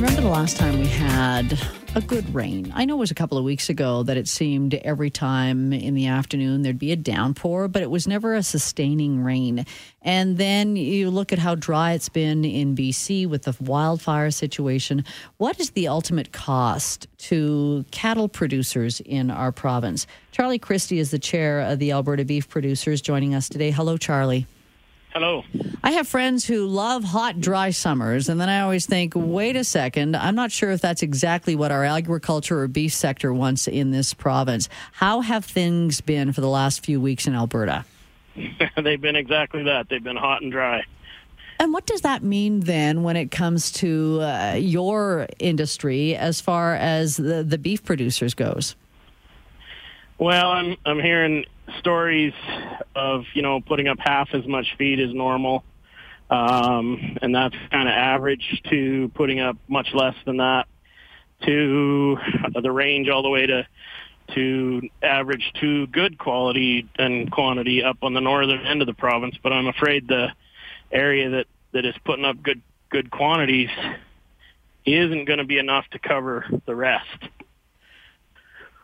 Remember the last time we had a good rain? I know it was a couple of weeks ago that it seemed every time in the afternoon there'd be a downpour, but it was never a sustaining rain. And then you look at how dry it's been in BC with the wildfire situation. What is the ultimate cost to cattle producers in our province? Charlie Christie is the chair of the Alberta Beef Producers joining us today. Hello, Charlie. Hello. I have friends who love hot, dry summers, and then I always think, wait a second, I'm not sure if that's exactly what our agriculture or beef sector wants in this province. How have things been for the last few weeks in Alberta? They've been exactly that. They've been hot and dry. And what does that mean then when it comes to uh, your industry as far as the, the beef producers goes? Well, I'm I'm hearing stories of you know putting up half as much feed as normal, um, and that's kind of average to putting up much less than that. To the range all the way to to average to good quality and quantity up on the northern end of the province. But I'm afraid the area that that is putting up good good quantities isn't going to be enough to cover the rest.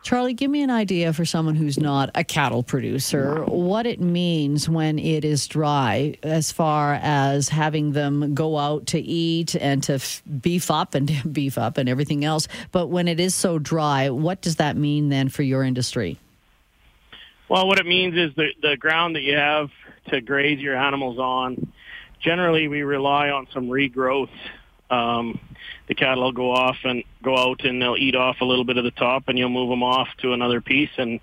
Charlie, give me an idea for someone who's not a cattle producer what it means when it is dry, as far as having them go out to eat and to f- beef up and beef up and everything else. But when it is so dry, what does that mean then for your industry? Well, what it means is the the ground that you have to graze your animals on. Generally, we rely on some regrowth um, the cattle will go off and go out and they'll eat off a little bit of the top and you'll move them off to another piece. And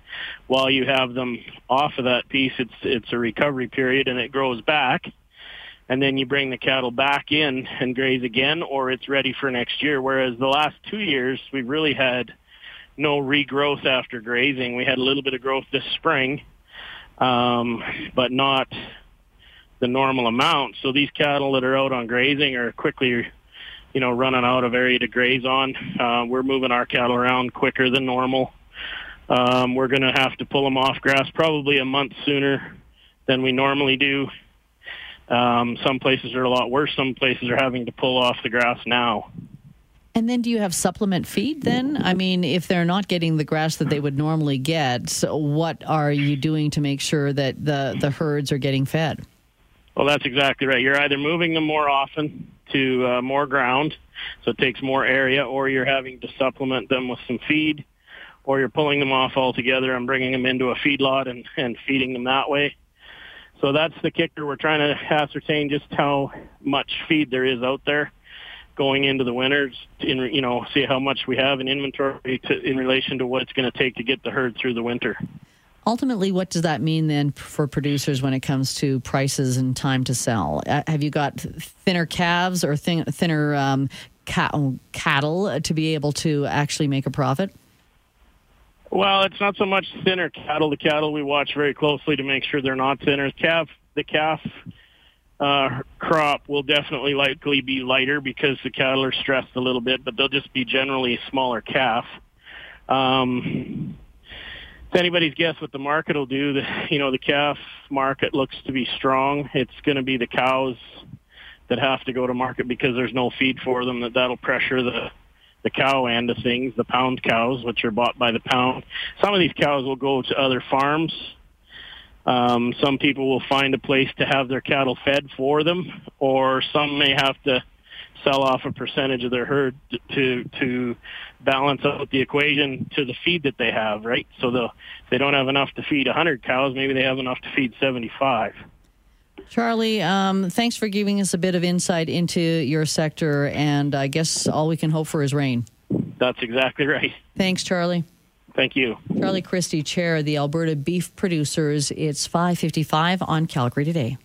while you have them off of that piece it's it's a recovery period and it grows back. And then you bring the cattle back in and graze again or it's ready for next year. Whereas the last 2 years we've really had no regrowth after grazing. We had a little bit of growth this spring um but not the normal amount. So these cattle that are out on grazing are quickly you know, running out of area to graze on. Uh, we're moving our cattle around quicker than normal. Um, we're going to have to pull them off grass probably a month sooner than we normally do. Um, some places are a lot worse. Some places are having to pull off the grass now. And then do you have supplement feed then? I mean, if they're not getting the grass that they would normally get, so what are you doing to make sure that the, the herds are getting fed? Well, that's exactly right. You're either moving them more often to uh, more ground, so it takes more area, or you're having to supplement them with some feed, or you're pulling them off altogether and bringing them into a feedlot and, and feeding them that way. So that's the kicker. We're trying to ascertain just how much feed there is out there going into the winters in you know see how much we have in inventory to, in relation to what it's going to take to get the herd through the winter ultimately, what does that mean then for producers when it comes to prices and time to sell? Uh, have you got thinner calves or thin, thinner um, cattle to be able to actually make a profit? Well, it's not so much thinner cattle. The cattle we watch very closely to make sure they're not thinner. Calf, the calf uh, crop will definitely likely be lighter because the cattle are stressed a little bit, but they'll just be generally smaller calf. Um, anybody's guess what the market will do. The, you know, the calf market looks to be strong. It's going to be the cows that have to go to market because there's no feed for them. That that'll pressure the the cow end of things, the pound cows, which are bought by the pound. Some of these cows will go to other farms. Um, some people will find a place to have their cattle fed for them, or some may have to sell off a percentage of their herd to to balance out the equation to the feed that they have, right? So the they don't have enough to feed 100 cows, maybe they have enough to feed 75. Charlie, um, thanks for giving us a bit of insight into your sector, and I guess all we can hope for is rain. That's exactly right. Thanks, Charlie. Thank you. Charlie Christie, Chair of the Alberta Beef Producers. It's 555 on Calgary Today.